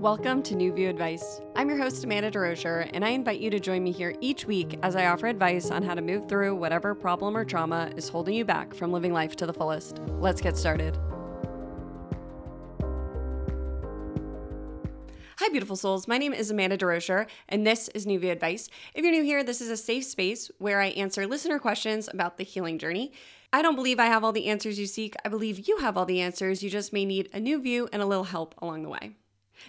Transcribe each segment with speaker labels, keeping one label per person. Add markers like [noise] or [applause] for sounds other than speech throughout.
Speaker 1: Welcome to New View Advice. I'm your host, Amanda DeRocher, and I invite you to join me here each week as I offer advice on how to move through whatever problem or trauma is holding you back from living life to the fullest. Let's get started. Hi, beautiful souls. My name is Amanda DeRocher, and this is New View Advice. If you're new here, this is a safe space where I answer listener questions about the healing journey. I don't believe I have all the answers you seek. I believe you have all the answers. You just may need a new view and a little help along the way.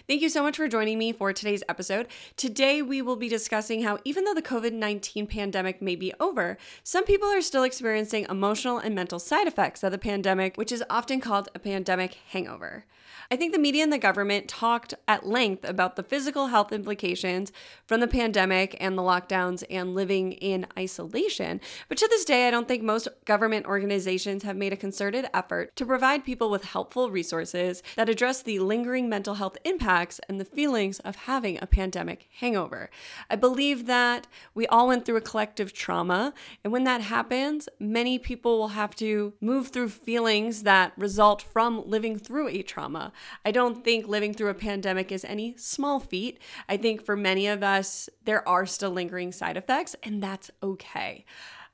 Speaker 1: Thank you so much for joining me for today's episode. Today, we will be discussing how, even though the COVID 19 pandemic may be over, some people are still experiencing emotional and mental side effects of the pandemic, which is often called a pandemic hangover. I think the media and the government talked at length about the physical health implications from the pandemic and the lockdowns and living in isolation. But to this day, I don't think most government organizations have made a concerted effort to provide people with helpful resources that address the lingering mental health impacts and the feelings of having a pandemic hangover. I believe that we all went through a collective trauma, and when that happens, many people will have to move through feelings that result from living through a trauma. I don't think living through a pandemic is any small feat. I think for many of us, there are still lingering side effects, and that's okay.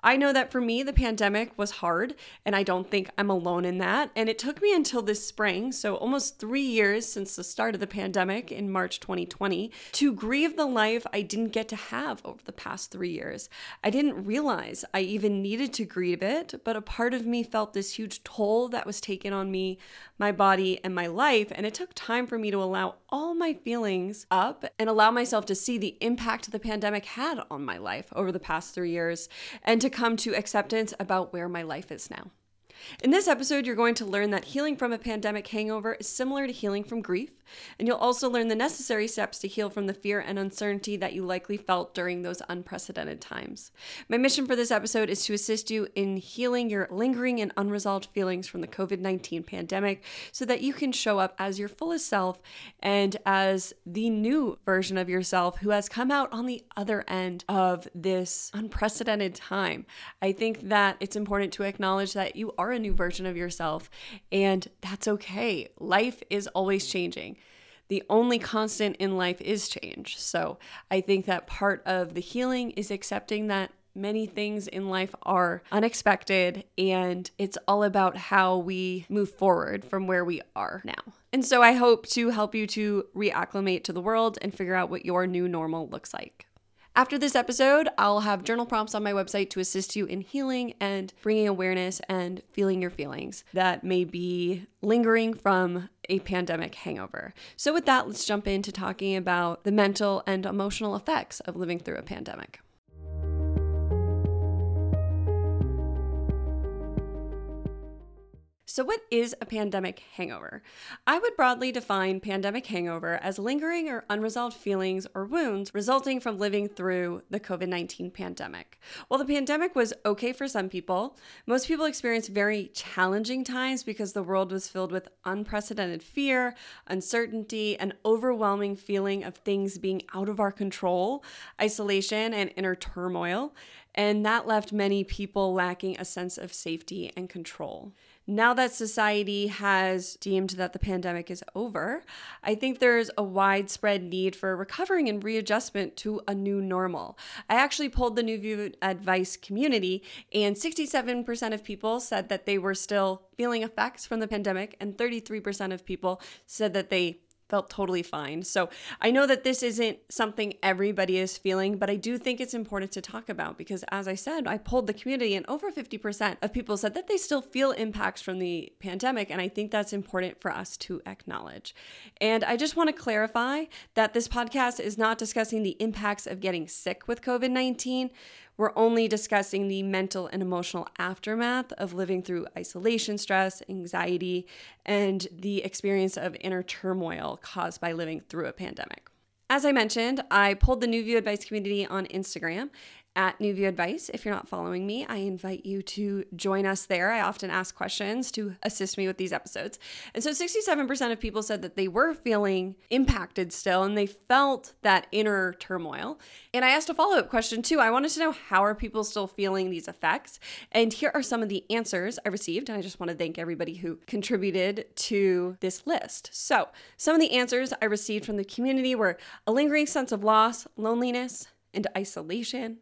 Speaker 1: I know that for me, the pandemic was hard, and I don't think I'm alone in that. And it took me until this spring, so almost three years since the start of the pandemic in March 2020, to grieve the life I didn't get to have over the past three years. I didn't realize I even needed to grieve it, but a part of me felt this huge toll that was taken on me, my body, and my life. And it took time for me to allow all my feelings up and allow myself to see the impact the pandemic had on my life over the past three years and to come to acceptance about where my life is now. In this episode, you're going to learn that healing from a pandemic hangover is similar to healing from grief, and you'll also learn the necessary steps to heal from the fear and uncertainty that you likely felt during those unprecedented times. My mission for this episode is to assist you in healing your lingering and unresolved feelings from the COVID 19 pandemic so that you can show up as your fullest self and as the new version of yourself who has come out on the other end of this unprecedented time. I think that it's important to acknowledge that you are a new version of yourself, and that's okay. Life is always changing the only constant in life is change. So I think that part of the healing is accepting that many things in life are unexpected and it's all about how we move forward from where we are now. And so I hope to help you to reacclimate to the world and figure out what your new normal looks like. After this episode, I'll have journal prompts on my website to assist you in healing and bringing awareness and feeling your feelings that may be lingering from a pandemic hangover. So, with that, let's jump into talking about the mental and emotional effects of living through a pandemic. So, what is a pandemic hangover? I would broadly define pandemic hangover as lingering or unresolved feelings or wounds resulting from living through the COVID 19 pandemic. While the pandemic was okay for some people, most people experienced very challenging times because the world was filled with unprecedented fear, uncertainty, and overwhelming feeling of things being out of our control, isolation, and inner turmoil. And that left many people lacking a sense of safety and control now that society has deemed that the pandemic is over, I think there's a widespread need for recovering and readjustment to a new normal. I actually polled the New View Advice community, and 67% of people said that they were still feeling effects from the pandemic, and 33% of people said that they felt totally fine. So I know that this isn't something everybody is feeling, but I do think it's important to talk about because, as I said, I polled the community and over 50% of people said that they still feel impacts from the pandemic. And I think that's important for us to acknowledge. And I just want to clarify that this podcast is not discussing the impacts of getting sick with COVID 19. We're only discussing the mental and emotional aftermath of living through isolation stress, anxiety, and the experience of inner turmoil caused by living through a pandemic. As I mentioned, I pulled the New View Advice community on Instagram, at New View Advice. If you're not following me, I invite you to join us there. I often ask questions to assist me with these episodes. And so 67% of people said that they were feeling impacted still and they felt that inner turmoil. And I asked a follow up question too. I wanted to know how are people still feeling these effects? And here are some of the answers I received. And I just want to thank everybody who contributed to this list. So, some of the answers I received from the community were a lingering sense of loss, loneliness, and isolation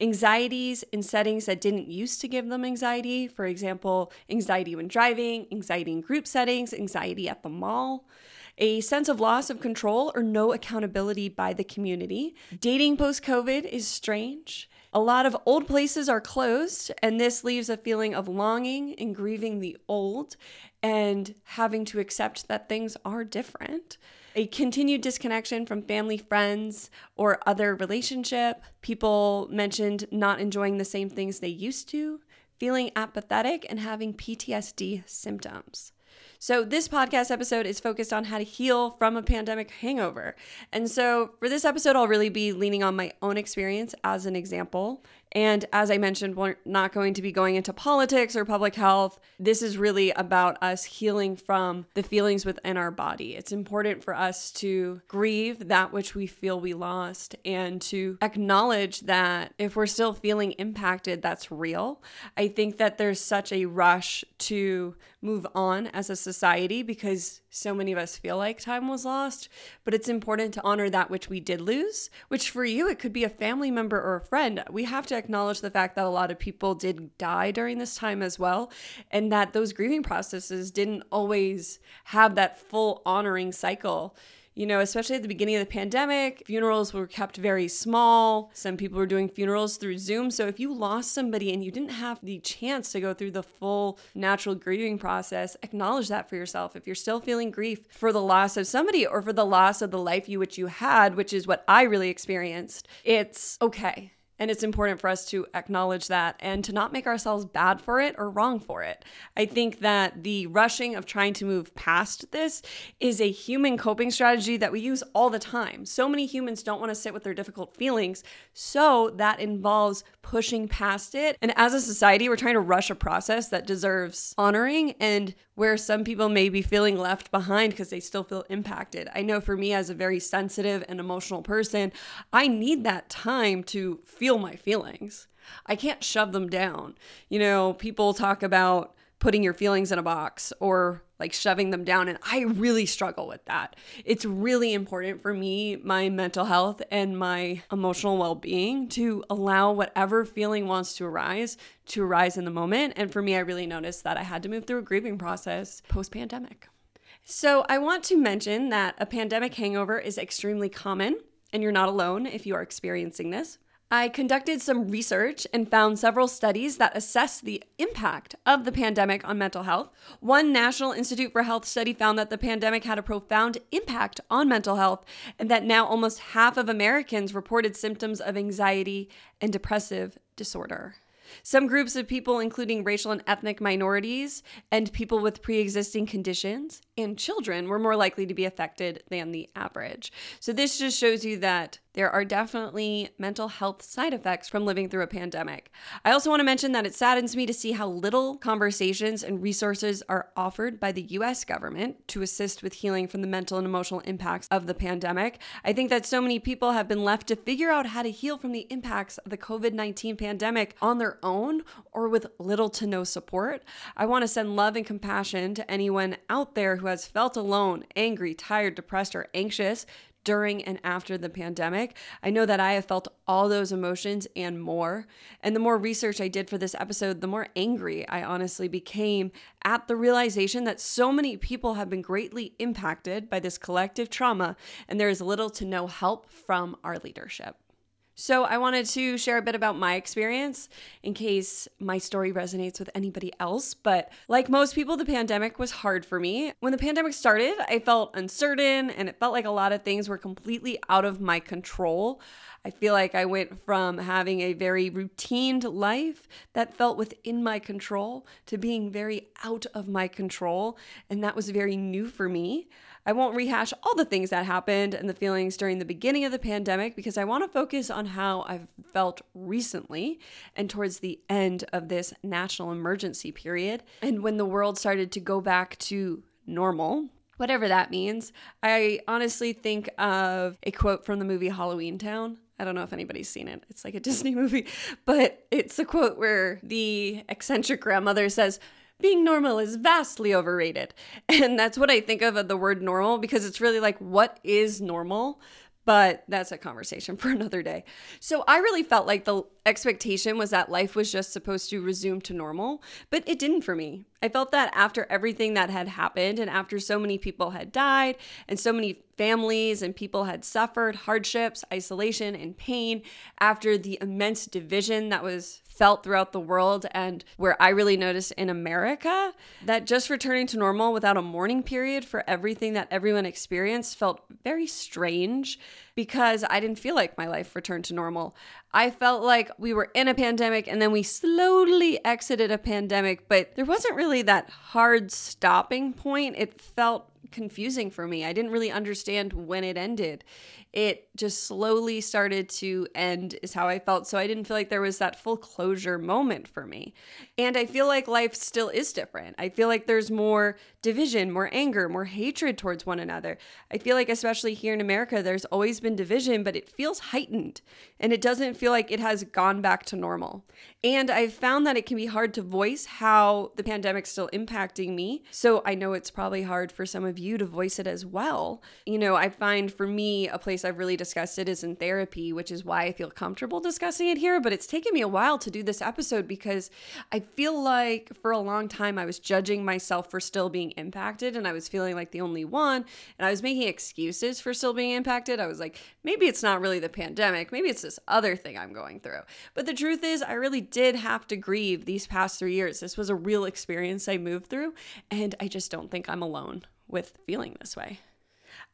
Speaker 1: Anxieties in settings that didn't used to give them anxiety, for example, anxiety when driving, anxiety in group settings, anxiety at the mall, a sense of loss of control or no accountability by the community. Dating post COVID is strange. A lot of old places are closed, and this leaves a feeling of longing and grieving the old and having to accept that things are different a continued disconnection from family, friends, or other relationship. People mentioned not enjoying the same things they used to, feeling apathetic, and having PTSD symptoms. So, this podcast episode is focused on how to heal from a pandemic hangover. And so, for this episode, I'll really be leaning on my own experience as an example and as I mentioned, we're not going to be going into politics or public health. This is really about us healing from the feelings within our body. It's important for us to grieve that which we feel we lost and to acknowledge that if we're still feeling impacted, that's real. I think that there's such a rush to move on as a society because so many of us feel like time was lost, but it's important to honor that which we did lose, which for you, it could be a family member or a friend. We have to acknowledge the fact that a lot of people did die during this time as well, and that those grieving processes didn't always have that full honoring cycle you know, especially at the beginning of the pandemic, funerals were kept very small. Some people were doing funerals through Zoom. So if you lost somebody and you didn't have the chance to go through the full natural grieving process, acknowledge that for yourself. If you're still feeling grief for the loss of somebody or for the loss of the life you which you had, which is what I really experienced, it's okay. And it's important for us to acknowledge that and to not make ourselves bad for it or wrong for it. I think that the rushing of trying to move past this is a human coping strategy that we use all the time. So many humans don't want to sit with their difficult feelings. So that involves pushing past it. And as a society, we're trying to rush a process that deserves honoring and where some people may be feeling left behind because they still feel impacted. I know for me, as a very sensitive and emotional person, I need that time to feel my feelings. I can't shove them down. You know, people talk about putting your feelings in a box or like shoving them down. And I really struggle with that. It's really important for me, my mental health and my emotional well being, to allow whatever feeling wants to arise to arise in the moment. And for me, I really noticed that I had to move through a grieving process post pandemic. So I want to mention that a pandemic hangover is extremely common. And you're not alone if you are experiencing this. I conducted some research and found several studies that assess the impact of the pandemic on mental health. One National Institute for Health study found that the pandemic had a profound impact on mental health, and that now almost half of Americans reported symptoms of anxiety and depressive disorder. Some groups of people, including racial and ethnic minorities and people with pre existing conditions and children, were more likely to be affected than the average. So, this just shows you that there are definitely mental health side effects from living through a pandemic. I also want to mention that it saddens me to see how little conversations and resources are offered by the US government to assist with healing from the mental and emotional impacts of the pandemic. I think that so many people have been left to figure out how to heal from the impacts of the COVID 19 pandemic on their own or with little to no support. I want to send love and compassion to anyone out there who has felt alone, angry, tired, depressed, or anxious during and after the pandemic. I know that I have felt all those emotions and more. And the more research I did for this episode, the more angry I honestly became at the realization that so many people have been greatly impacted by this collective trauma, and there is little to no help from our leadership. So, I wanted to share a bit about my experience in case my story resonates with anybody else. But like most people, the pandemic was hard for me. When the pandemic started, I felt uncertain and it felt like a lot of things were completely out of my control. I feel like I went from having a very routined life that felt within my control to being very out of my control. And that was very new for me. I won't rehash all the things that happened and the feelings during the beginning of the pandemic because I want to focus on how I've felt recently and towards the end of this national emergency period and when the world started to go back to normal. Whatever that means. I honestly think of a quote from the movie Halloweentown. I don't know if anybody's seen it. It's like a [laughs] Disney movie, but it's a quote where the eccentric grandmother says, being normal is vastly overrated. [laughs] And that's what I think of the word normal because it's really like, what is normal? But that's a conversation [laughs] for another day. So I really felt like the expectation was that life was just supposed to resume to normal, but it didn't for me. I felt that after everything that had happened and after so many people had died and so many families and people had suffered hardships, isolation, and pain, after the immense division that was felt throughout the world and where I really noticed in America that just returning to normal without a mourning period for everything that everyone experienced felt very strange because I didn't feel like my life returned to normal. I felt like we were in a pandemic and then we slowly exited a pandemic, but there wasn't really that hard stopping point. It felt confusing for me. I didn't really understand when it ended. It just slowly started to end, is how I felt. So I didn't feel like there was that full closure moment for me. And I feel like life still is different. I feel like there's more division, more anger, more hatred towards one another. I feel like, especially here in America, there's always been division, but it feels heightened and it doesn't feel like it has gone back to normal. And I've found that it can be hard to voice how the pandemic's still impacting me. So I know it's probably hard for some of you to voice it as well. You know, I find for me, a place I've really discussed it is in therapy, which is why I feel comfortable discussing it here. But it's taken me a while to do this episode because I feel like for a long time I was judging myself for still being impacted and I was feeling like the only one. And I was making excuses for still being impacted. I was like, maybe it's not really the pandemic, maybe it's this other thing I'm going through. But the truth is, I really did have to grieve these past three years. This was a real experience I moved through, and I just don't think I'm alone with feeling this way.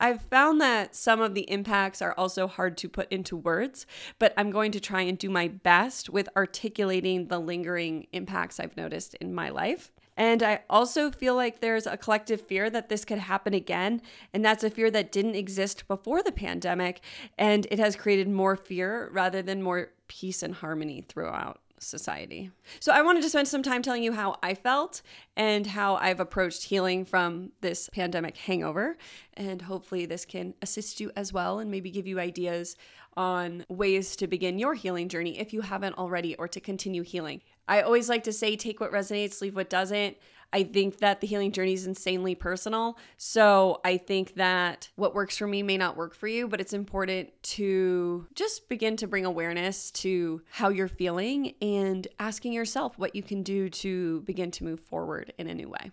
Speaker 1: I've found that some of the impacts are also hard to put into words, but I'm going to try and do my best with articulating the lingering impacts I've noticed in my life. And I also feel like there's a collective fear that this could happen again. And that's a fear that didn't exist before the pandemic. And it has created more fear rather than more peace and harmony throughout society. So I wanted to spend some time telling you how I felt and how I've approached healing from this pandemic hangover. And hopefully, this can assist you as well and maybe give you ideas on ways to begin your healing journey if you haven't already or to continue healing. I always like to say take what resonates, leave what doesn't. I think that the healing journey is insanely personal. So I think that what works for me may not work for you, but it's important to just begin to bring awareness to how you're feeling and asking yourself what you can do to begin to move forward in a new way.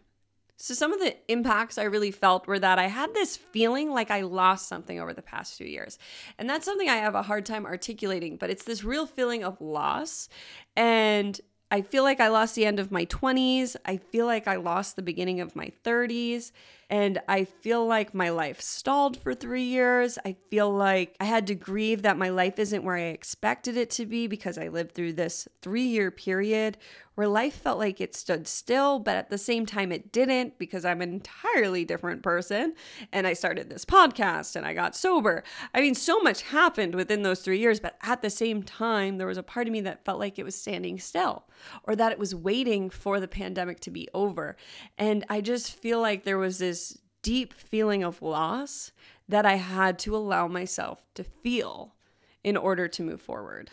Speaker 1: So, some of the impacts I really felt were that I had this feeling like I lost something over the past few years. And that's something I have a hard time articulating, but it's this real feeling of loss. And I feel like I lost the end of my 20s. I feel like I lost the beginning of my 30s. And I feel like my life stalled for three years. I feel like I had to grieve that my life isn't where I expected it to be because I lived through this three year period where life felt like it stood still, but at the same time, it didn't because I'm an entirely different person. And I started this podcast and I got sober. I mean, so much happened within those three years, but at the same time, there was a part of me that felt like it was standing still or that it was waiting for the pandemic to be over. And I just feel like there was this deep feeling of loss that I had to allow myself to feel in order to move forward.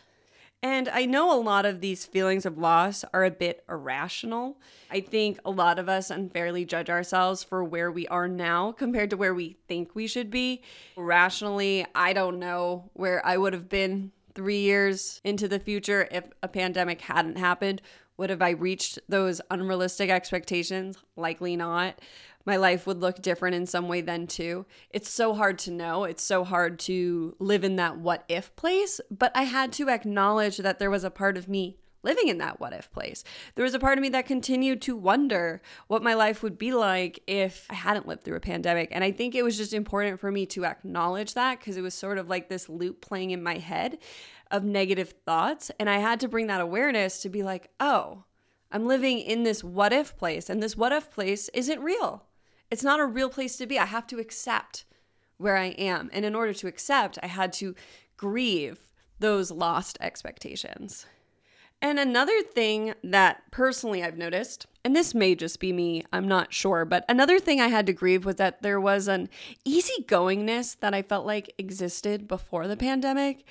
Speaker 1: And I know a lot of these feelings of loss are a bit irrational. I think a lot of us unfairly judge ourselves for where we are now [laughs] compared to where we think we should be. Rationally, I don't know where I would have been three years into the future if a pandemic hadn't happened. Would have I reached those unrealistic expectations? Likely not my life would look different in some way then too. It's so hard to know. It's so hard to live in that what if place, but I had to acknowledge that there was a part of me living in that what if place. There was a part of me that continued to wonder what my life would be like if I hadn't lived through a pandemic. And I think it was just important for me to acknowledge that because it was sort of like this loop playing in my head of negative thoughts. And I had to bring that awareness to be like, oh, I'm living in this what if place, and this what if place isn't real It's not a real place to be. I have to accept where I am. And in order to accept, I had to grieve those lost expectations. And another thing that personally I've noticed, and this may just be me, I'm not sure, but another thing I had to grieve was that there was an easygoingness that I felt like existed before the pandemic.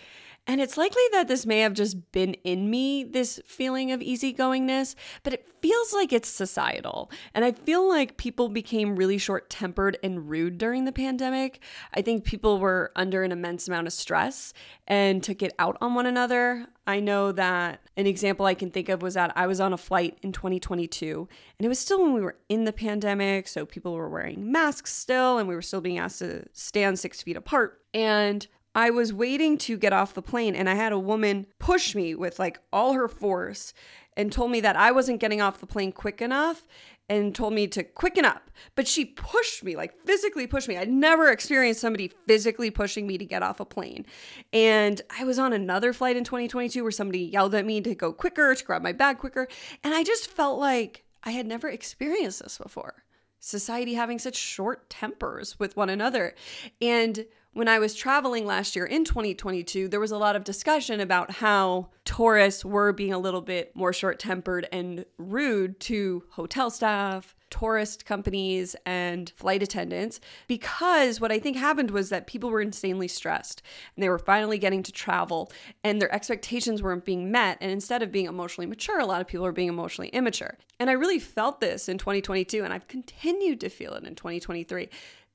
Speaker 1: And it's likely that this may have just been in me, this feeling of easygoingness, but it feels like it's societal. And I feel like people became really short tempered and rude during the pandemic. I think people were under an immense amount of stress and took it out on one another. I know that an example I can think of was that I was on a flight in 2022, and it was still when we were in the pandemic. So people were wearing masks still, and we were still being asked to stand six feet apart. And I was waiting to get off the plane and I had a woman push me with like all her force and told me that I wasn't getting off the plane quick enough and told me to quicken up. But she pushed me, like physically pushed me. I'd never experienced somebody physically pushing me to get off a plane. And I was on another flight in 2022 where somebody yelled at me to go quicker, to grab my bag quicker. And I just felt like I had never experienced this before. Society having such short tempers with one another. And when I was traveling last year in 2022, there was a lot of discussion about how tourists were being a little bit more short tempered and rude to hotel staff, tourist companies, and flight attendants. Because what I think happened was that people were insanely stressed and they were finally getting to travel and their expectations weren't being met. And instead of being emotionally mature, a lot of people are being emotionally immature. And I really felt this in 2022, and I've continued to feel it in 2023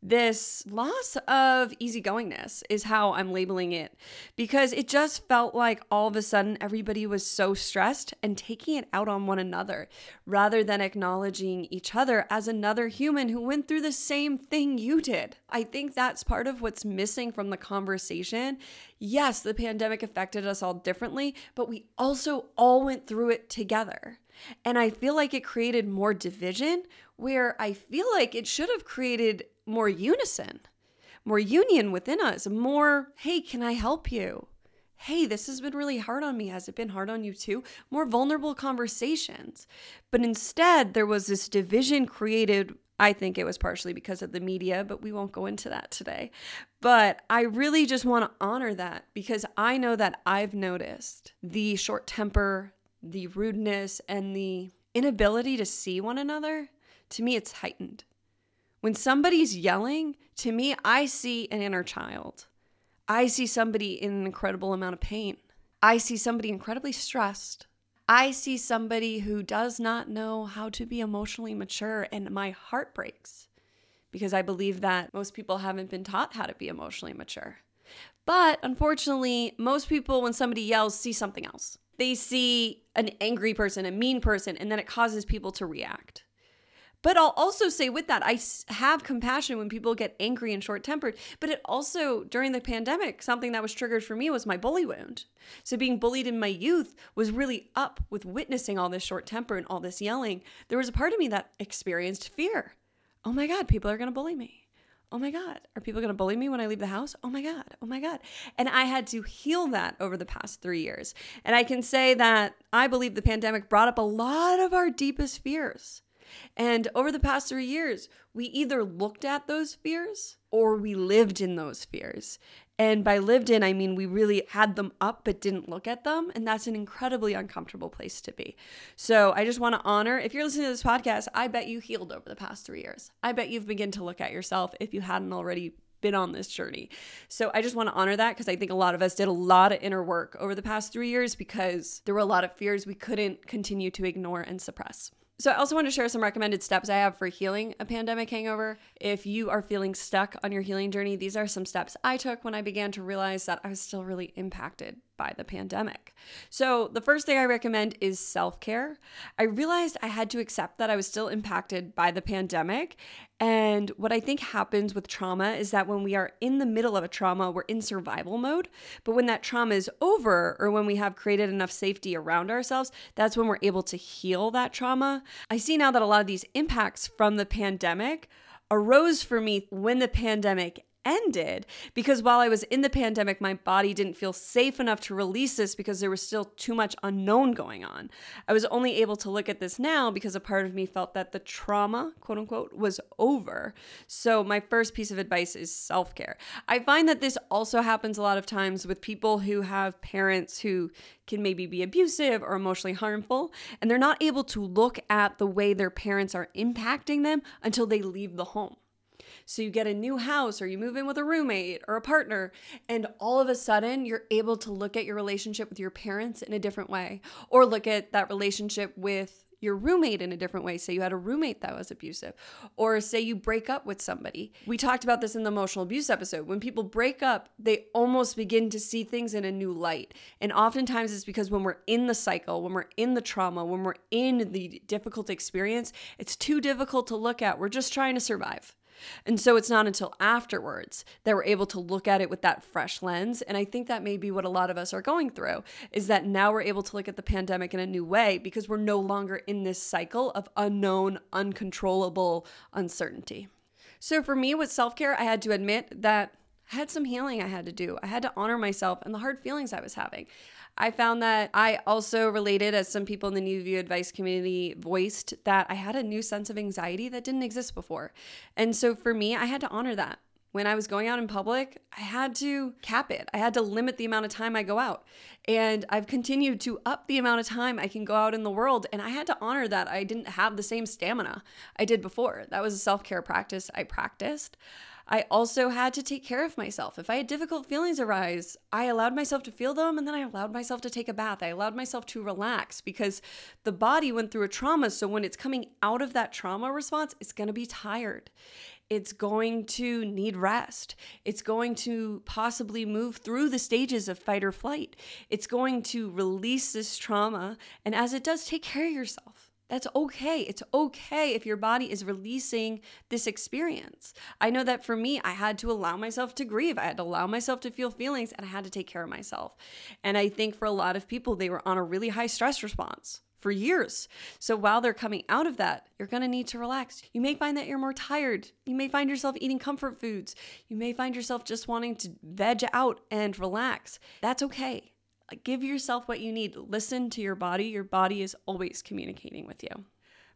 Speaker 1: this loss of easygoingness is how I'm labeling it because it just felt like all of a sudden everybody was so stressed and taking it out on one another rather than acknowledging each other as another human who went through the same thing you did. I think that's part of what's missing from the conversation. Yes, the pandemic affected us all differently, but we also all went through it together. And I feel like it created more division where I feel like it should have created more unison, more union within us, more, hey, can I help you? Hey, this has been really hard on me. Has it been hard on you too? More vulnerable conversations. But instead, there was this division created. I think it was partially because of the media, but we won't go into that today. But I really just want to honor that because I know that I've noticed the short temper, the rudeness, and the inability to see one another. To me, it's heightened. When somebody's yelling, to me, I see an inner child. I see somebody in an incredible amount of pain. I see somebody incredibly stressed. I see somebody who does not know how to be emotionally mature, and my heart breaks because I believe that most people haven't been taught how to be emotionally mature. But unfortunately, most people, when somebody yells, see something else. They see an angry person, a mean person, and then it causes people to react. But I'll also say with that, I have compassion when people get angry and short tempered. But it also, during the pandemic, something that was triggered for me was my bully wound. So being bullied in my youth was really up with witnessing all this short temper and all this yelling. There was a part of me that experienced fear. Oh my God, people are going to bully me. Oh my God, are people going to bully me when I leave the house? Oh my God, oh my God. And I had to heal that over the past three years. And I can say that I believe the pandemic brought up a lot of our deepest fears. And over the past three years, we either looked at those fears or we lived in those fears. And by lived in, I mean we really had them up but didn't look at them. And that's an incredibly uncomfortable place to be. So I just want to honor if you're listening to this podcast, I bet you healed over the past three years. I bet you've begun to look at yourself if you hadn't already been on this journey. So I just want to honor that because I think a lot of us did a lot of inner work over the past three years because there were a lot of fears we couldn't continue to ignore and suppress. So, I also want to share some recommended steps I have for healing a pandemic hangover. If you are feeling stuck on your healing journey, these are some steps I took when I began to realize that I was still really impacted by the pandemic. So, the first thing I recommend is self care. I realized I had to accept that I was still impacted by the pandemic. And what I think happens with trauma is that when we are in the middle of a trauma, we're in survival mode. But when that trauma is over, or when we have created enough safety around ourselves, that's when we're able to heal that trauma. I see now that a lot of these impacts from the pandemic arose for me when the pandemic ended because while I was in the pandemic, my body didn't feel safe enough to release this because there was still too much unknown going on. I was only able to look at this now because a part of me felt that the trauma, quote unquote, was over. So, my first piece of advice is self care. I find that this also happens a lot of times with people who have parents who can maybe be abusive or emotionally harmful, and they're not able to look at the way their parents are impacting them until they leave the home. So you get a new house or you move in with a roommate or a partner, and all of a sudden you're able to look at your relationship with your parents in a different way or look at that relationship with your roommate in a different way. Say you had a roommate that was abusive, or say you break up with somebody. We talked about this in the emotional abuse episode. When people break up, they almost begin to see things in a new light. And oftentimes it's because when we're in the cycle, when we're in the trauma, when we're in the difficult experience, it's too difficult to look at. We're just trying to survive. And so it's not until afterwards that we're able to look at it with that fresh lens. And I think that may be what a lot of us are going through is that now we're able to look at the pandemic in a new way because we're no longer in this cycle of unknown, uncontrollable uncertainty. So for me with self care, I had to admit that I had some healing I had to do. I had to honor myself and the hard feelings I was having. I found that I also related, as some people in the New View Advice community voiced, that I had a new sense of anxiety that didn't exist before. And so for me, I had to honor that. When I was going out in public, I had to cap it. I had to limit the amount of time I go out. And I've continued to up the amount of time I can go out in the world. And I had to honor that I didn't have the same stamina I did before. That was a self care practice I practiced. I also had to take care of myself. If I had difficult feelings arise, I allowed myself to feel them and then I allowed myself to take a bath. I allowed myself to relax because the body went through a trauma. So when it's coming out of that trauma response, it's going to be tired. It's going to need rest. It's going to possibly move through the stages of fight or flight. It's going to release this trauma. And as it does, take care of yourself. That's okay. It's okay if your body is releasing this experience. I know that for me, I had to allow myself to grieve. I had to allow myself to feel feelings and I had to take care of myself. And I think for a lot of people, they were on a really high stress response for years. So while they're coming out of that, you're going to need to relax. You may find that you're more tired. You may find yourself eating comfort foods. You may find yourself just wanting to veg out and relax. That's okay. Give yourself what you need. Listen to your body. Your body is always communicating with you.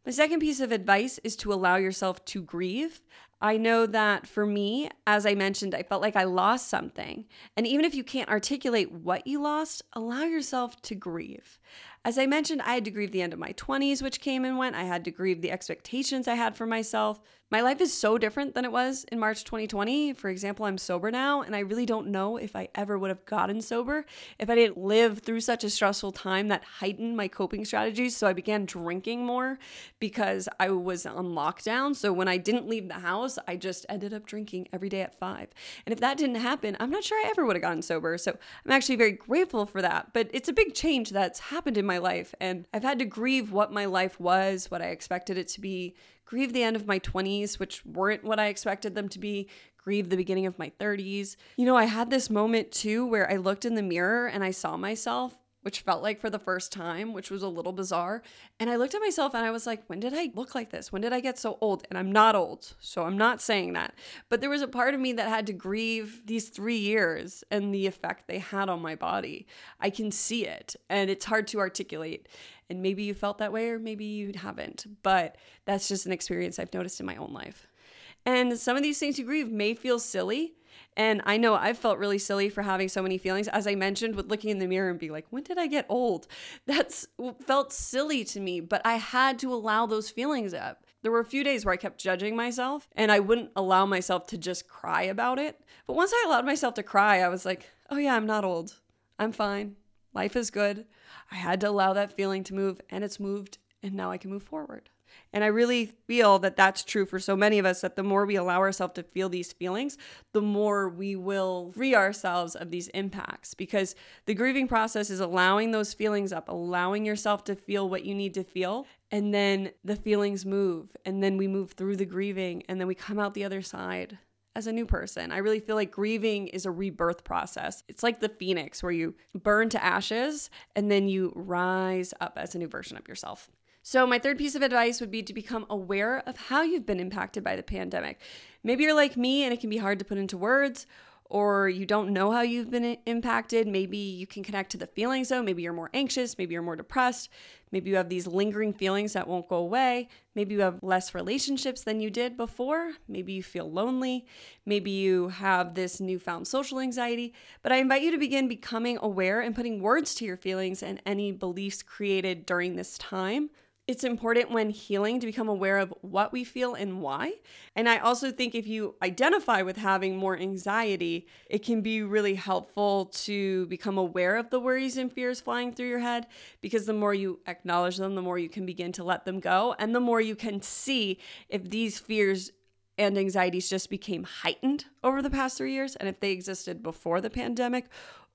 Speaker 1: My second piece of advice is to allow yourself to grieve. I know that for me, as I mentioned, I felt like I lost something. And even if you can't articulate what you lost, allow yourself to grieve. As I mentioned, I had to grieve the end of my 20s, which came and went. I had to grieve the expectations I had for myself. My life is so different than it was in March 2020. For example, I'm sober now, and I really don't know if I ever would have gotten sober if I didn't live through such a stressful time that heightened my coping strategies. So I began drinking more because I was on lockdown. So when I didn't leave the house, I just ended up drinking every day at five. And if that didn't happen, I'm not sure I ever would have gotten sober. So I'm actually very grateful for that. But it's a big change that's happened in my life. And I've had to grieve what my life was, what I expected it to be grieve the end of my 20s, which weren't what I expected them to be, grieve the beginning of my 30s. You know, I had this moment too where I looked in the mirror and I saw myself which felt like for the first time, which was a little bizarre. And I looked at myself and I was like, when did I look like this? When did I get so old? And I'm not old, so I'm not saying that. But there was a part of me that had to grieve these three years and the effect they had on my body. I can see it, and it's hard to articulate. And maybe you felt that way, or maybe you haven't. But that's just an experience I've noticed in my own life. And some of these things you grieve may feel silly, and I know I've felt really silly for having so many feelings. As I mentioned, with looking in the mirror and being like, when did I get old? That's felt silly to me, but I had to allow those feelings up. There were a few days where I kept judging myself and I wouldn't allow myself to just cry about it. But once I allowed myself to cry, I was like, oh yeah, I'm not old. I'm fine. Life is good. I had to allow that feeling to move and it's moved and now I can move forward. And I really feel that that's true for so many of us that the more we allow ourselves to feel these feelings, the more we will free ourselves of these impacts because the grieving process is allowing those feelings up, allowing yourself to feel what you need to feel. And then the feelings move, and then we move through the grieving, and then we come out the other side as a new person. I really feel like grieving is a rebirth process. It's like the phoenix where you burn to ashes and then you rise up as a new version of yourself. So, my third piece of advice would be to become aware of how you've been impacted by the pandemic. Maybe you're like me and it can be hard to put into words, or you don't know how you've been impacted. Maybe you can connect to the feelings though. Maybe you're more anxious. Maybe you're more depressed. Maybe you have these lingering feelings that won't go away. Maybe you have less relationships than you did before. Maybe you feel lonely. Maybe you have this newfound social anxiety. But I invite you to begin becoming aware and putting words to your feelings and any beliefs created during this time it's important when healing to become aware of what we feel and why. And I also think if you identify with having more anxiety, it can be really helpful to become aware of the worries and fears flying through your head because the more you acknowledge them, the more you can begin to let them go. And the more you can see if these fears and anxieties just became heightened over the past three years and if they existed before the pandemic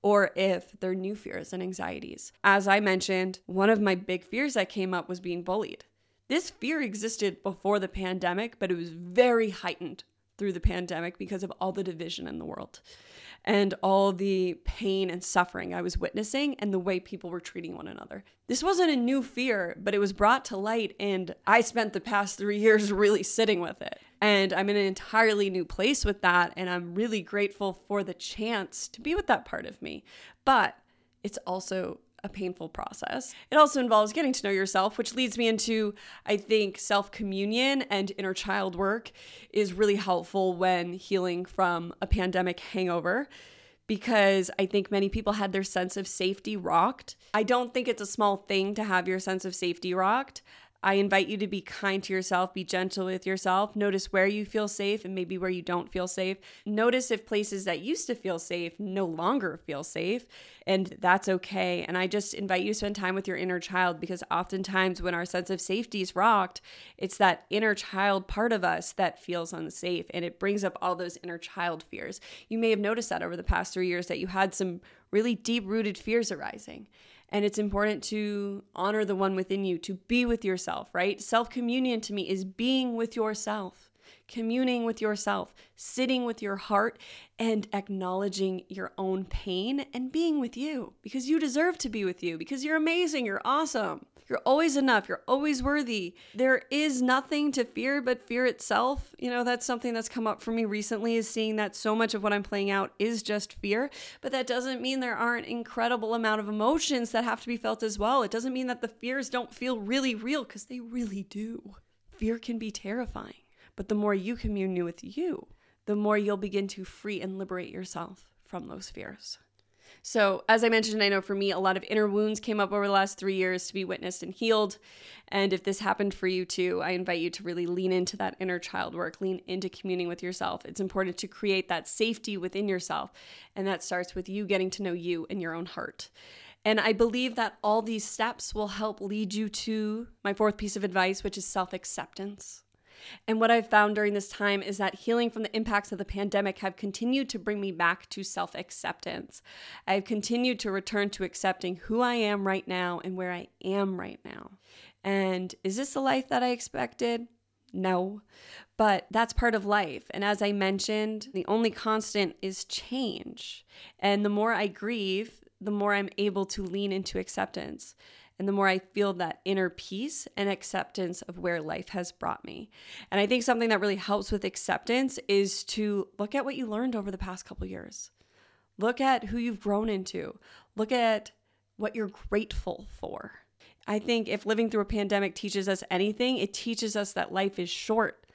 Speaker 1: or if they're new fears and anxieties. As I mentioned, one of my big fears that came up was being bullied. This fear existed before the pandemic, but it was very heightened through the pandemic because of all the division in the world and all the pain and suffering I was witnessing and the way people were treating one another. This wasn't a new fear, but it was brought to light, and I spent the past three [laughs] years really sitting with it. And I'm in an entirely new place with that. And I'm really grateful for the chance to be with that part of me. But it's also a painful process. It also involves getting to know yourself, which leads me into I think self communion and inner child work is really helpful when healing from a pandemic hangover because I think many people had their sense of safety rocked. I don't think it's a small thing to have your sense of safety rocked. I invite you to be kind to yourself, be gentle with yourself. Notice where you feel safe and maybe where you don't feel safe. Notice if places that used to feel safe no longer feel safe, and that's okay. And I just invite you to spend time with your inner child because oftentimes when our sense of safety is rocked, it's that inner child part of us that feels unsafe and it brings up all those inner child fears. You may have noticed that over the past three years that you had some really deep rooted fears arising. And it's important to honor the one within you, to be with yourself, right? Self communion to me is being with yourself, communing with yourself, sitting with your heart, and acknowledging your own pain and being with you because you deserve to be with you, because you're amazing, you're awesome. You're always enough. You're always worthy. There is nothing to fear but fear itself. You know, that's something that's come up for me recently is seeing that so much of what I'm playing out is just fear, but that doesn't mean there aren't incredible amount of emotions that have to be felt as well. It doesn't mean that the fears don't feel really real because they really do. Fear can be terrifying, but the more you commune with you, the more you'll begin to free and liberate yourself from those fears. So, as I mentioned, I know for me, a lot of inner wounds came up over the last three years to be witnessed and healed. And if this happened for you too, I invite you to really lean into that inner child work, lean into communing with yourself. It's important to create that safety within yourself. And that starts with you getting to know you and your own heart. And I believe that all these steps will help lead you to my fourth piece of advice, which is self acceptance. And what I've found during this time is that healing from the impacts of the pandemic have continued to bring me back to self acceptance. I've continued to return to accepting who I am right now and where I am right now. And is this the life that I expected? No, but that's part of life. And as I mentioned, the only constant is change. And the more I grieve, the more I'm able to lean into acceptance and the more I feel that inner peace and acceptance of where life has brought me. And I think something that really helps with acceptance is to look at what you learned over the past couple years. Look at who you've grown into. Look at what you're grateful for. I think if living through a pandemic teaches us anything, it teaches us that life is short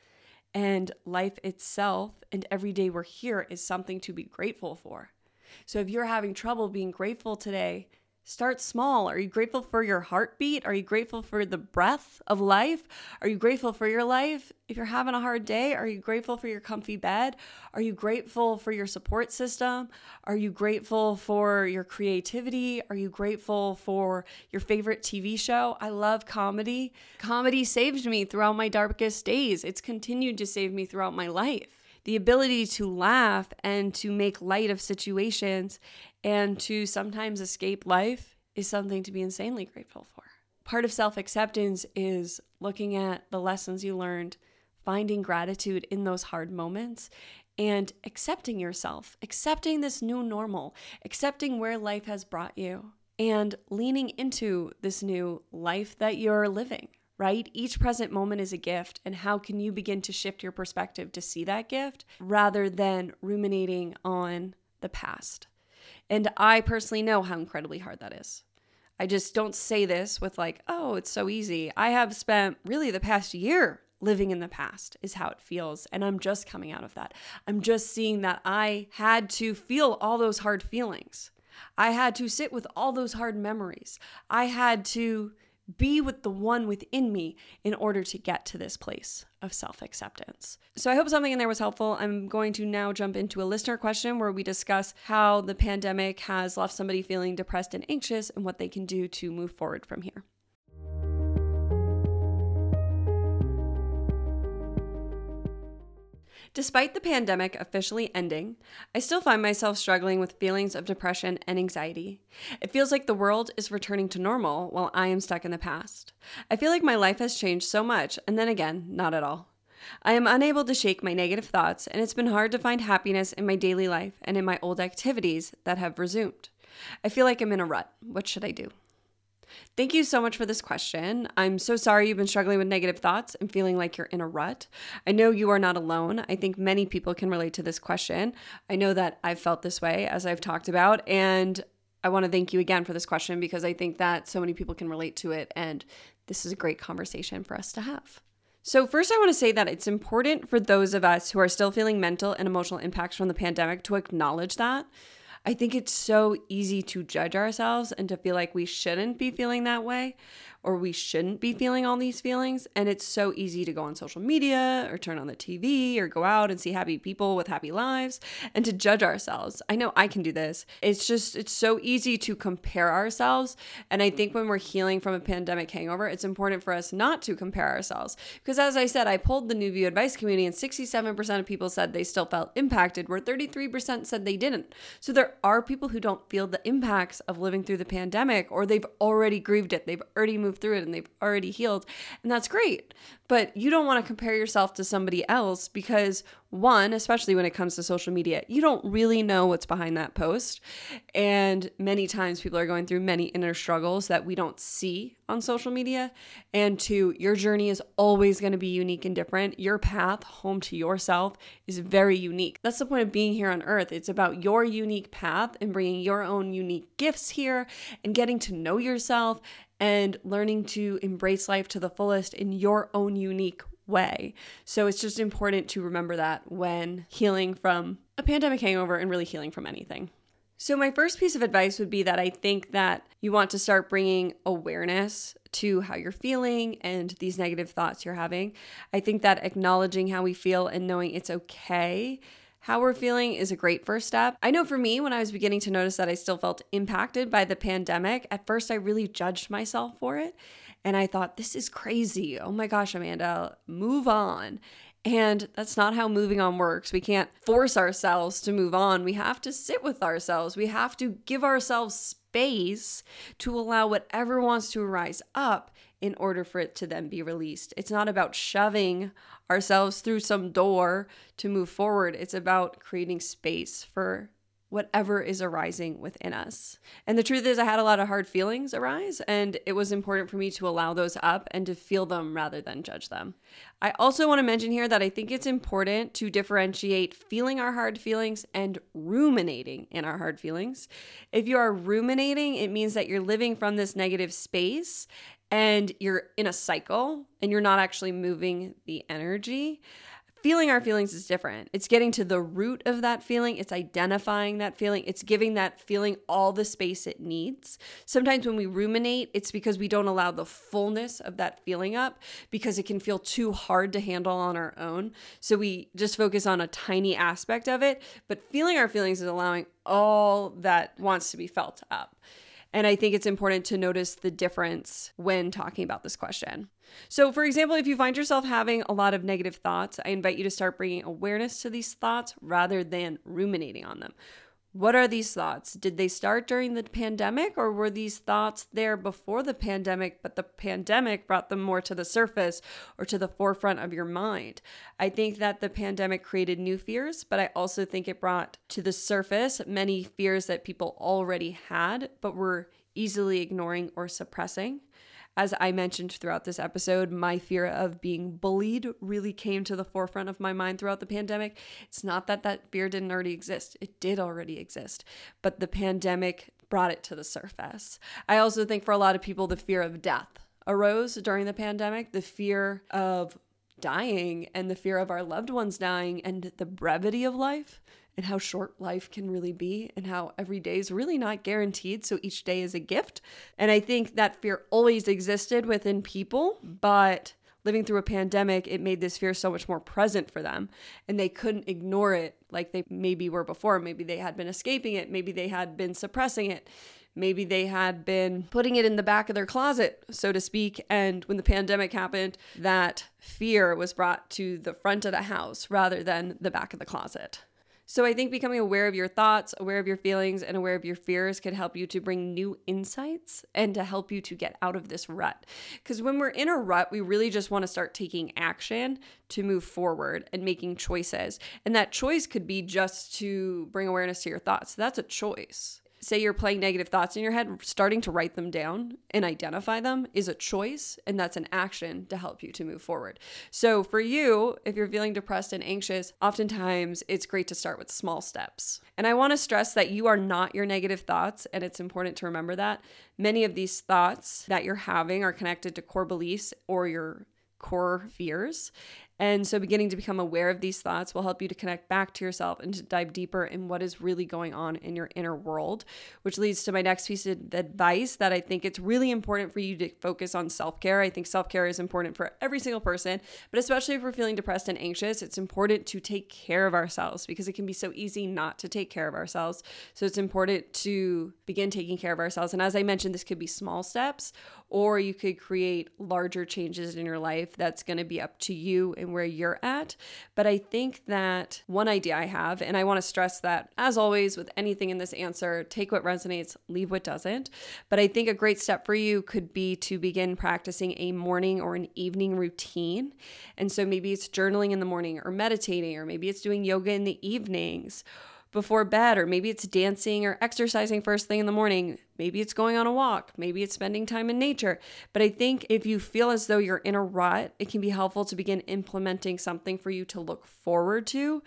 Speaker 1: and life itself and every day we're here is something to be grateful for. So if you're having trouble being grateful today, Start small. Are you grateful for your heartbeat? Are you grateful for the breath of life? Are you grateful for your life? If you're having a hard day, are you grateful for your comfy bed? Are you grateful for your support system? Are you grateful for your creativity? Are you grateful for your favorite TV show? I love comedy. Comedy saved me throughout my darkest days. It's continued to save me throughout my life the ability to laugh and to make light of situations and to sometimes escape life is something to be insanely grateful for. Part of self acceptance is looking at the lessons you learned, finding gratitude in those hard moments, and accepting yourself, accepting this new normal, accepting where life has brought you, and leaning into this new life that you're living right? Each present moment is a gift. And how can you begin to shift your perspective to see that gift rather than ruminating on the past? And I personally know how incredibly hard that is. I just don't say this with, like, oh, it's so easy. I have spent really the past year living in the past, is how it feels. And I'm just coming out of that. I'm just seeing that I had to feel all those hard feelings. I had to sit with all those hard memories. I had to be with the one within me in order to get to this place of self acceptance. So I hope something in there was helpful. I'm going to now jump into a listener question where we discuss how the pandemic has left somebody feeling depressed and anxious and what they can do to move forward from here. Despite the pandemic officially ending, I still find myself struggling with feelings of depression and anxiety. It feels like the world is returning to normal while I am stuck in the past. I feel like my life has changed so much, and then again, not at all. I am unable to shake my negative thoughts, and it's been hard to find happiness in my daily life and in my old activities that have resumed. I feel like I'm in a rut. What should I do? Thank you so much for this question. I'm so sorry you've been struggling with negative thoughts and feeling like you're in a rut. I know you are not alone. I think many people can relate to this question. I know that I've felt this way as I've talked about, and I want to thank you again for this question because I think that so many people can relate to it, and this is a great conversation for us to have. So, first, I want to say that it's important for those of us who are still feeling mental and emotional impacts from the pandemic to acknowledge that I think it's so easy to judge ourselves and to feel like we shouldn't be feeling that way or we shouldn't be feeling all these feelings. And it's so easy to go on social media or turn on the TV or go out and see happy people with happy lives and to judge ourselves. I know I can do this. It's just, it's so easy to compare ourselves. And I think when we're healing from a pandemic hangover, it's important for us not to compare ourselves. Because as I said, I pulled the New View advice community and 67% of people said they still felt impacted, where 33% said they didn't. So there are people who don't feel the impacts of living through the pandemic or they've already grieved it. They've already moved through it and they've already healed. And that's great. But you don't want to compare yourself to somebody else because, one, especially when it comes to social media, you don't really know what's behind that post. And many times people are going through many inner struggles that we don't see on social media. And two, your journey is always going to be unique and different. Your path home to yourself is very unique. That's the point of being here on earth. It's about your unique path and bringing your own unique gifts here and getting to know yourself and learning to embrace life to the fullest in your own unique way. So it's just important to remember that when healing from a pandemic hangover and really healing from anything. So, my first piece of advice would be that I think that you want to start bringing awareness to how you're feeling and these negative thoughts you're having. I think that acknowledging how we feel and knowing it's okay how we're feeling is a great first step. I know for me, when I was beginning to notice that I still felt impacted by the pandemic, at first I really judged myself for it. And I thought, this is crazy. Oh my gosh, Amanda, move on. And that's not how moving on works. We can't force ourselves to move on. We have to sit with ourselves. We have to give ourselves space to allow whatever wants to arise up in order for it to then be released. It's not about shoving ourselves through some door to move forward, it's about creating space for whatever is arising within us. And the truth is, I had a lot of hard feelings arise, and it was important for me to allow those up and to feel them rather than judge them. I also want to mention here that I think it's important to differentiate feeling our hard feelings and ruminating in our hard feelings. If you are ruminating, it means that you're living from this negative space and you're in a cycle and you're not actually moving the energy. Feeling our feelings is different. It's getting to the root of that feeling, it's identifying that feeling, it's giving that feeling all the space it needs. Sometimes when we ruminate, it's because we don't allow the fullness of that feeling up because it can feel too hard to handle on our own. So we just focus on a tiny aspect of it, but feeling our feelings is allowing all that wants to be felt up. And I think it's important to notice the difference when talking about this question. So, for example, if you find yourself having a lot of negative thoughts, I invite you to start bringing awareness to these thoughts rather than ruminating on them. What are these thoughts? Did they start during the pandemic or were these thoughts there before the pandemic, but the pandemic brought them more to the surface or to the forefront of your mind? I think that the pandemic created new fears, but I also think it brought to the surface many fears that people already had, but were easily ignoring or suppressing. As I mentioned throughout this episode, my fear of being bullied really came to the forefront of my mind throughout the pandemic. It's not that that fear didn't already exist, it did already exist, but the pandemic brought it to the surface. I also think for a lot of people, the fear of death arose during the pandemic, the fear of dying and the fear of our loved ones dying and the brevity of life and how short life can really be and how every day is really not guaranteed. So each day is a gift. And I think that fear always existed within people, but living through a pandemic, it made this fear so much more present for them. And they couldn't ignore it like they maybe were before. Maybe they had been escaping it, maybe they had been suppressing it. Maybe they had been putting it in the back of their closet, so to speak. And when the pandemic happened, that fear was brought to the front of the house rather than the back of the closet. So I think becoming aware of your thoughts, aware of your feelings, and aware of your fears can help you to bring new insights and to help you to get out of this rut. Because when we're in a rut, we really just want to start taking action to move forward and making choices. And that choice could be just to bring awareness to your thoughts. That's a choice say you're playing negative thoughts in your head, starting to write them down and identify them is a choice, and that's an action to help you to move forward. So, for you, if you're feeling depressed and anxious, oftentimes it's great to start with small steps. And I want to stress that you are not your negative thoughts, and it's important to remember that. Many of these thoughts that you're having are connected to core beliefs or your core fears. And so, beginning to become aware of these thoughts will help you to connect back to yourself and to dive deeper in what is really going on in your inner world, which leads to my next piece of advice that I think it's really important for you to focus on self care. I think self care is important for every single person, but especially if we're feeling depressed and anxious, it's important to take care of ourselves because it can be so easy not to take care of ourselves. So, it's important to begin taking care of ourselves. And as I mentioned, this could be small steps or you could create larger changes in your life. That's going to be up to you and where you're at. But I think that one idea I have, and I want to stress that as always with anything in this answer, take what resonates, leave what doesn't. But I think a great step for you could be to begin practicing a morning or an evening routine. And so maybe it's journaling in the morning or meditating, or maybe it's doing yoga in the evenings before bed, or maybe it's dancing or exercising first thing in the morning. Maybe it's going on a walk. Maybe it's spending time in nature. But I think if you feel as though you're in a rut, it can be helpful to begin implementing something for you to look forward to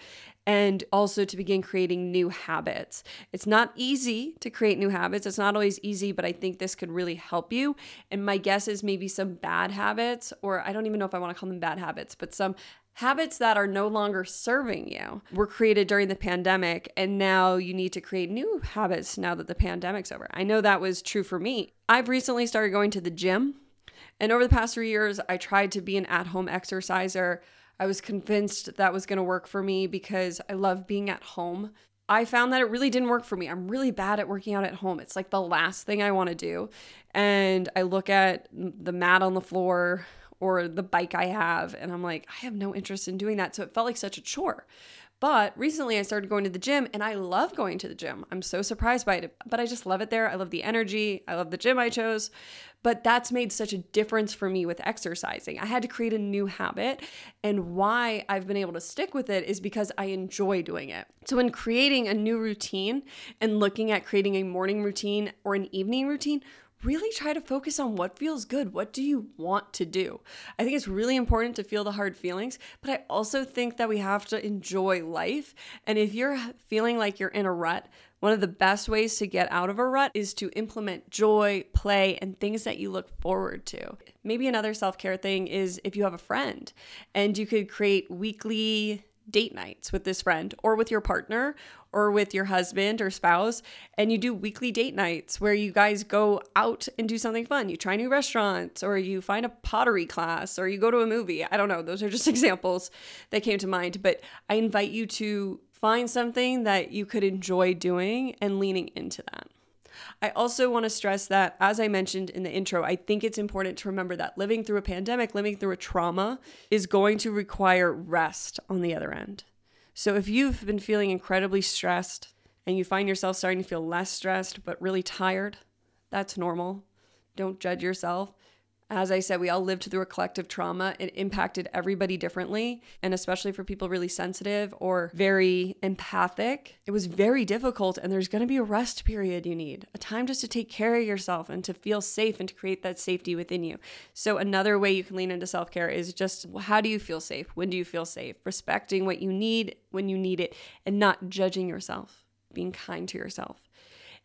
Speaker 1: and also to begin creating new habits. It's not easy to create new habits. It's not always easy, but I think this could really help you. And my guess is maybe some bad habits, or I don't even know if I want to call them bad habits, but some habits that are no longer serving you were created during the pandemic and now you need to create new habits now that the pandemic's over. I know that was true for me. I've recently started going to the gym and over the past 3 years I tried to be an at-home exerciser. I was convinced that was going to work for me because I love being at home. I found that it really didn't work for me. I'm really bad at working out at home. It's like the last thing I want to do. And I look at the mat on the floor or the bike I have. And I'm like, I have no interest in doing that. So it felt like such a chore. But recently I started going to the gym and I love going to the gym. I'm so surprised by it, but I just love it there. I love the energy. I love the gym I chose. But that's made such a difference for me with exercising. I had to create a new habit. And why I've been able to stick with it is because I enjoy doing it. So, in creating a new routine and looking at creating a morning routine or an evening routine, really try to focus on what feels good. What do you want to do? I think it's really important to feel the hard feelings, but I also think that we have to enjoy life. And if you're feeling like you're in a rut, one of the best ways to get out of a rut is to implement joy, play, and things that you look forward to. Maybe another self care thing is if you have a friend and you could create weekly date nights with this friend or with your partner or with your husband or spouse and you do weekly date nights where you guys go out and do something fun. You try new restaurants or you find a pottery class or you go to a movie. I don't know. Those are just [laughs] examples that came to mind, but I invite you to find something that you could enjoy doing and leaning into that. I also want to stress that, as I mentioned in the intro, I think it's important to remember that living through a pandemic, living through a trauma, is going to require rest on the other end. So if you've been feeling incredibly stressed and you find yourself starting to feel less stressed but really tired, that's normal. Don't judge yourself. As I said, we all lived through a collective trauma. It impacted everybody differently. And especially for people really sensitive or very empathic, it was very difficult. And there's going to be a rest period you need, a time just to take care of yourself and to feel safe and to create that safety within you. So, another way you can lean into self care is just how do you feel safe? When do you feel safe? Respecting what you need when you need it and not judging yourself, being kind to yourself.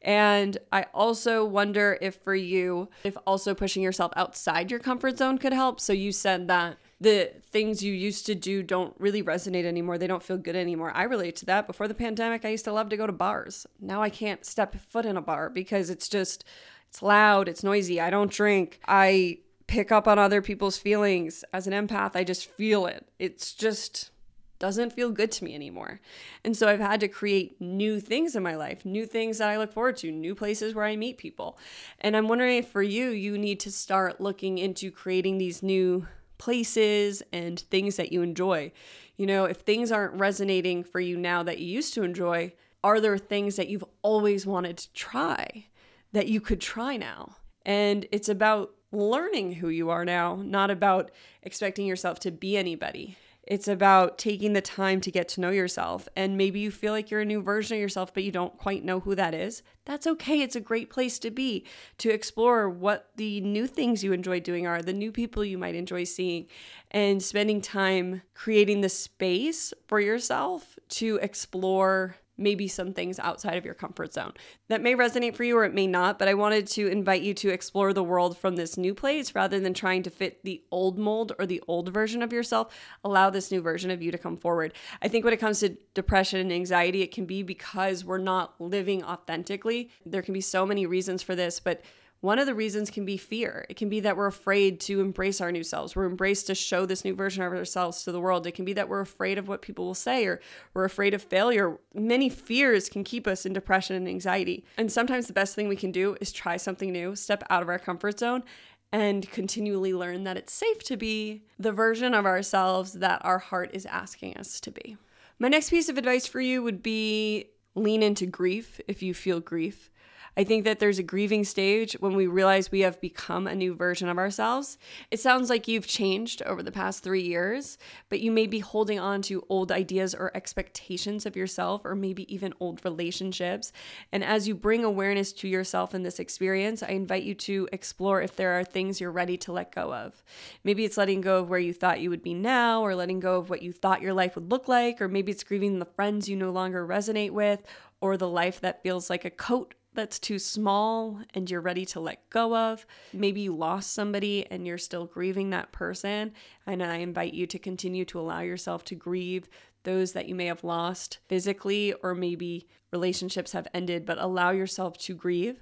Speaker 1: And I also wonder if for you, if also pushing yourself outside your comfort zone could help. So you said that the things you used to do don't really resonate anymore. They don't feel good anymore. I relate to that. Before the pandemic, I used to love to go to bars. Now I can't step foot in a bar because it's just, it's loud, it's noisy. I don't drink. I pick up on other people's feelings. As an empath, I just feel it. It's just, doesn't feel good to me anymore. And so I've had to create new things in my life, new things that I look forward to, new places where I meet people. And I'm wondering if for you, you need to start looking into creating these new places and things that you enjoy. You know, if things aren't resonating for you now that you used to enjoy, are there things that you've always wanted to try that you could try now? And it's about learning who you are now, not about expecting yourself to be anybody. It's about taking the time to get to know yourself. And maybe you feel like you're a new version of yourself, but you don't quite know who that is. That's okay. It's a great place to be to explore what the new things you enjoy doing are, the new people you might enjoy seeing, and spending time creating the space for yourself to explore maybe some things outside of your comfort zone. That may resonate for you or it may not, but I wanted to invite you to explore the world from this new place rather than trying to fit the old mold or the old version of yourself. Allow this new version of you to come forward. I think when it comes to depression and anxiety, it can be because we're not living authentically. There can be so many reasons for this, but one of the reasons can be fear. It can be that we're afraid to embrace our new selves. We're embraced to show this new version of ourselves to the world. It can be that we're afraid of what people will say or we're afraid of failure. Many fears can keep us in depression and anxiety. And sometimes the best thing we can do is try something new, step out of our comfort zone, and continually learn that it's safe to be the version of ourselves that our heart is asking us to be. My next piece of advice for you would be lean into grief if you feel grief. I think that there's a grieving stage when we realize we have become a new version of ourselves. It sounds like you've changed over the past three years, but you may be holding on to old ideas or expectations of yourself, or maybe even old relationships. And as you bring awareness to yourself in this experience, I invite you to explore if there are things you're ready to let go of. Maybe it's letting go of where you thought you would be now, or letting go of what you thought your life would look like, or maybe it's grieving the friends you no longer resonate with, or the life that feels like a coat that's too small and you're ready to let go of. Maybe you lost somebody and you're still grieving that person. And I invite you to continue to allow yourself to grieve those that you may have lost physically or maybe relationships have ended, but allow yourself to grieve.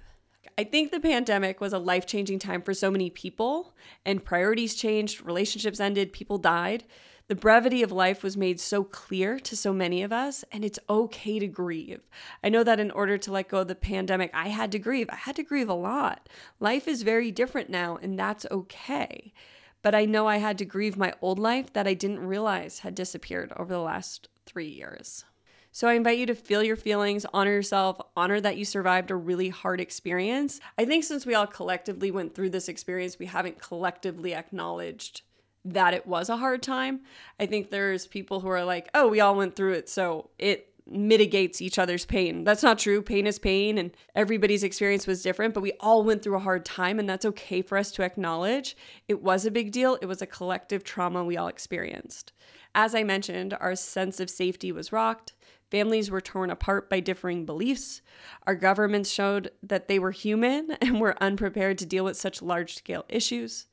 Speaker 1: I think the pandemic was a life changing time for so many people, and priorities changed, relationships ended, people died. The brevity of life was made so clear to so many of us, and it's okay to grieve. I know that in order to let go of the pandemic, I had to grieve. I had to grieve a lot. Life is very different now, and that's okay. But I know I had to grieve my old life that I didn't realize had disappeared over the last three years. So I invite you to feel your feelings, honor yourself, honor that you survived a really hard experience. I think since we all collectively went through this experience, we haven't collectively acknowledged that it was a hard time. I think there's people who are like, oh, we all went through it, so it mitigates each other's pain. That's not true. Pain is pain, and everybody's experience was different, but we all went through a hard time, and that's okay for us to acknowledge. It was a big deal, it was a collective trauma we all experienced. As I mentioned, our sense of safety was rocked. Families were torn apart by differing beliefs. Our governments showed that they were human [laughs] and were unprepared to deal with such large scale issues.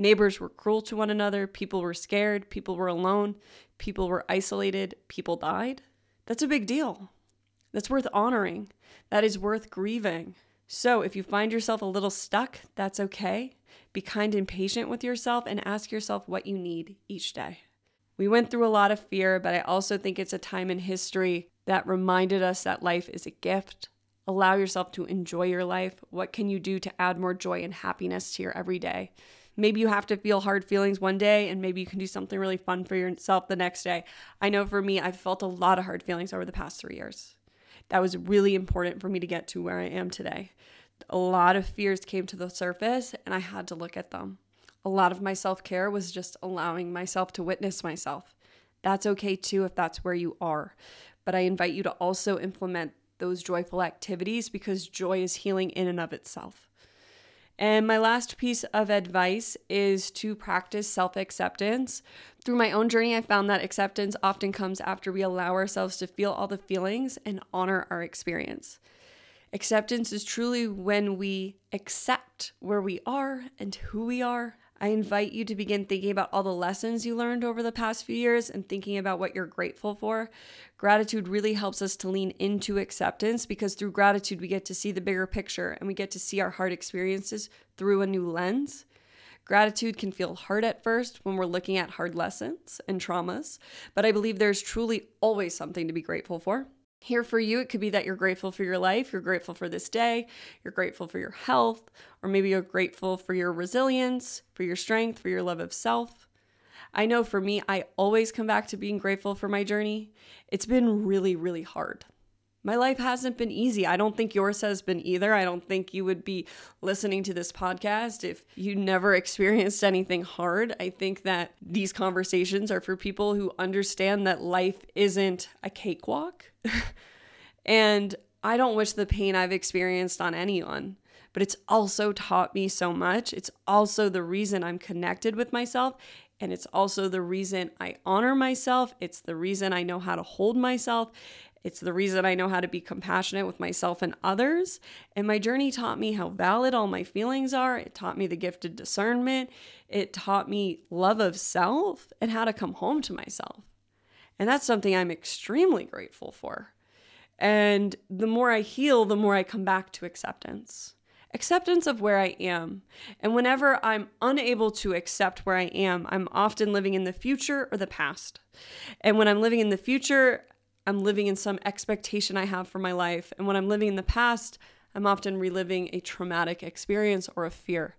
Speaker 1: Neighbors were cruel to one another, people were scared, people were alone, people were isolated, people died. That's a big deal. That's worth honoring. That is worth grieving. So, if you find yourself a little stuck, that's okay. Be kind and patient with yourself and ask yourself what you need each day. We went through a lot of fear, but I also think it's a time in history that reminded us that life is a gift. Allow yourself to enjoy your life. What can you do to add more joy and happiness to your everyday? Maybe you have to feel hard feelings one day and maybe you can do something really fun for yourself the next day. I know for me, I've felt a lot of hard feelings over the past three years. That was really important for me to get to where I am today. A lot of fears came to the surface and I had to look at them. A lot of my self care was just allowing myself to witness myself. That's okay too if that's where you are. But I invite you to also implement those joyful activities because joy is healing in and of itself. And my last piece of advice is to practice self acceptance. Through my own journey, I found that acceptance often comes after we allow ourselves to feel all the feelings and honor our experience. Acceptance is truly when we accept where we are and who we are I invite you to begin thinking about all the lessons you learned over the past few years and thinking about what you're grateful for. Gratitude really helps us to lean into acceptance because through gratitude, we get to see the bigger picture and we get to see our hard experiences through a new lens. Gratitude can feel hard at first when we're looking at hard lessons and traumas, but I believe there's truly always something to be grateful for. Here for you, it could be that you're grateful for your life, you're grateful for this day, you're grateful for your health, or maybe you're grateful for your resilience, for your strength, for your love of self. I know for me, I always come back to being grateful for my journey. It's been really, really hard. My life hasn't been easy. I don't think yours has been either. I don't think you would be listening to this podcast if you never experienced anything hard. I think that these conversations are for people who understand that life isn't a cakewalk. [laughs] and I don't wish the pain I've experienced on anyone, but it's also taught me so much. It's also the reason I'm connected with myself. And it's also the reason I honor myself. It's the reason I know how to hold myself. It's the reason I know how to be compassionate with myself and others. And my journey taught me how valid all my feelings are. It taught me the gift of discernment. It taught me love of self and how to come home to myself. And that's something I'm extremely grateful for. And the more I heal, the more I come back to acceptance. Acceptance of where I am. And whenever I'm unable to accept where I am, I'm often living in the future or the past. And when I'm living in the future, I'm living in some expectation I have for my life. And when I'm living in the past, I'm often reliving a traumatic experience or a fear.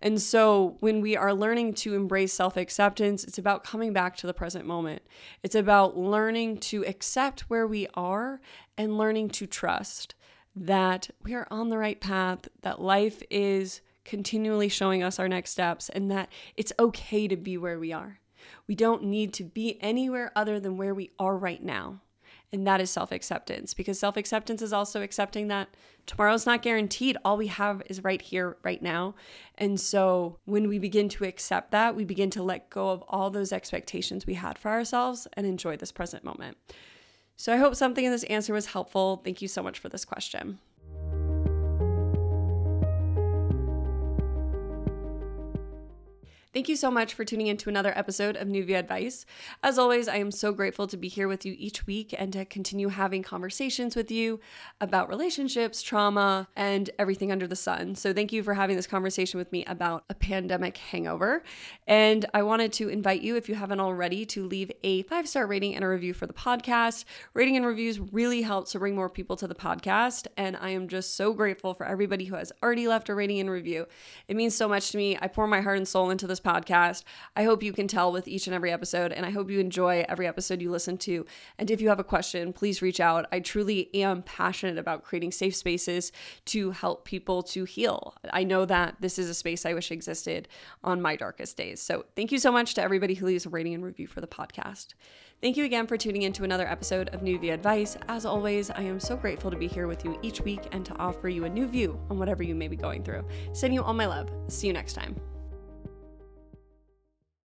Speaker 1: And so when we are learning to embrace self acceptance, it's about coming back to the present moment. It's about learning to accept where we are and learning to trust that we are on the right path, that life is continually showing us our next steps, and that it's okay to be where we are. We don't need to be anywhere other than where we are right now. And that is self acceptance because self acceptance is also accepting that tomorrow's not guaranteed. All we have is right here, right now. And so when we begin to accept that, we begin to let go of all those expectations we had for ourselves and enjoy this present moment. So I hope something in this answer was helpful. Thank you so much for this question. Thank you so much for tuning in to another episode of New View Advice. As always, I am so grateful to be here with you each week and to continue having conversations with you about relationships, trauma, and everything under the sun. So, thank you for having this conversation with me about a pandemic hangover. And I wanted to invite you, if you haven't already, to leave a five star rating and a review for the podcast. Rating and reviews really help to bring more people to the podcast. And I am just so grateful for everybody who has already left a rating and review. It means so much to me. I pour my heart and soul into this podcast. I hope you can tell with each and every episode, and I hope you enjoy every episode you listen to. And if you have a question, please reach out. I truly am passionate about creating safe spaces to help people to heal. I know that this is a space I wish existed on my darkest days. So thank you so much to everybody who leaves a rating and review for the podcast. Thank you again for tuning in to another episode of New View Advice. As always, I am so grateful to be here with you each week and to offer you a new view on whatever you may be going through. Sending you all my love. See you next time.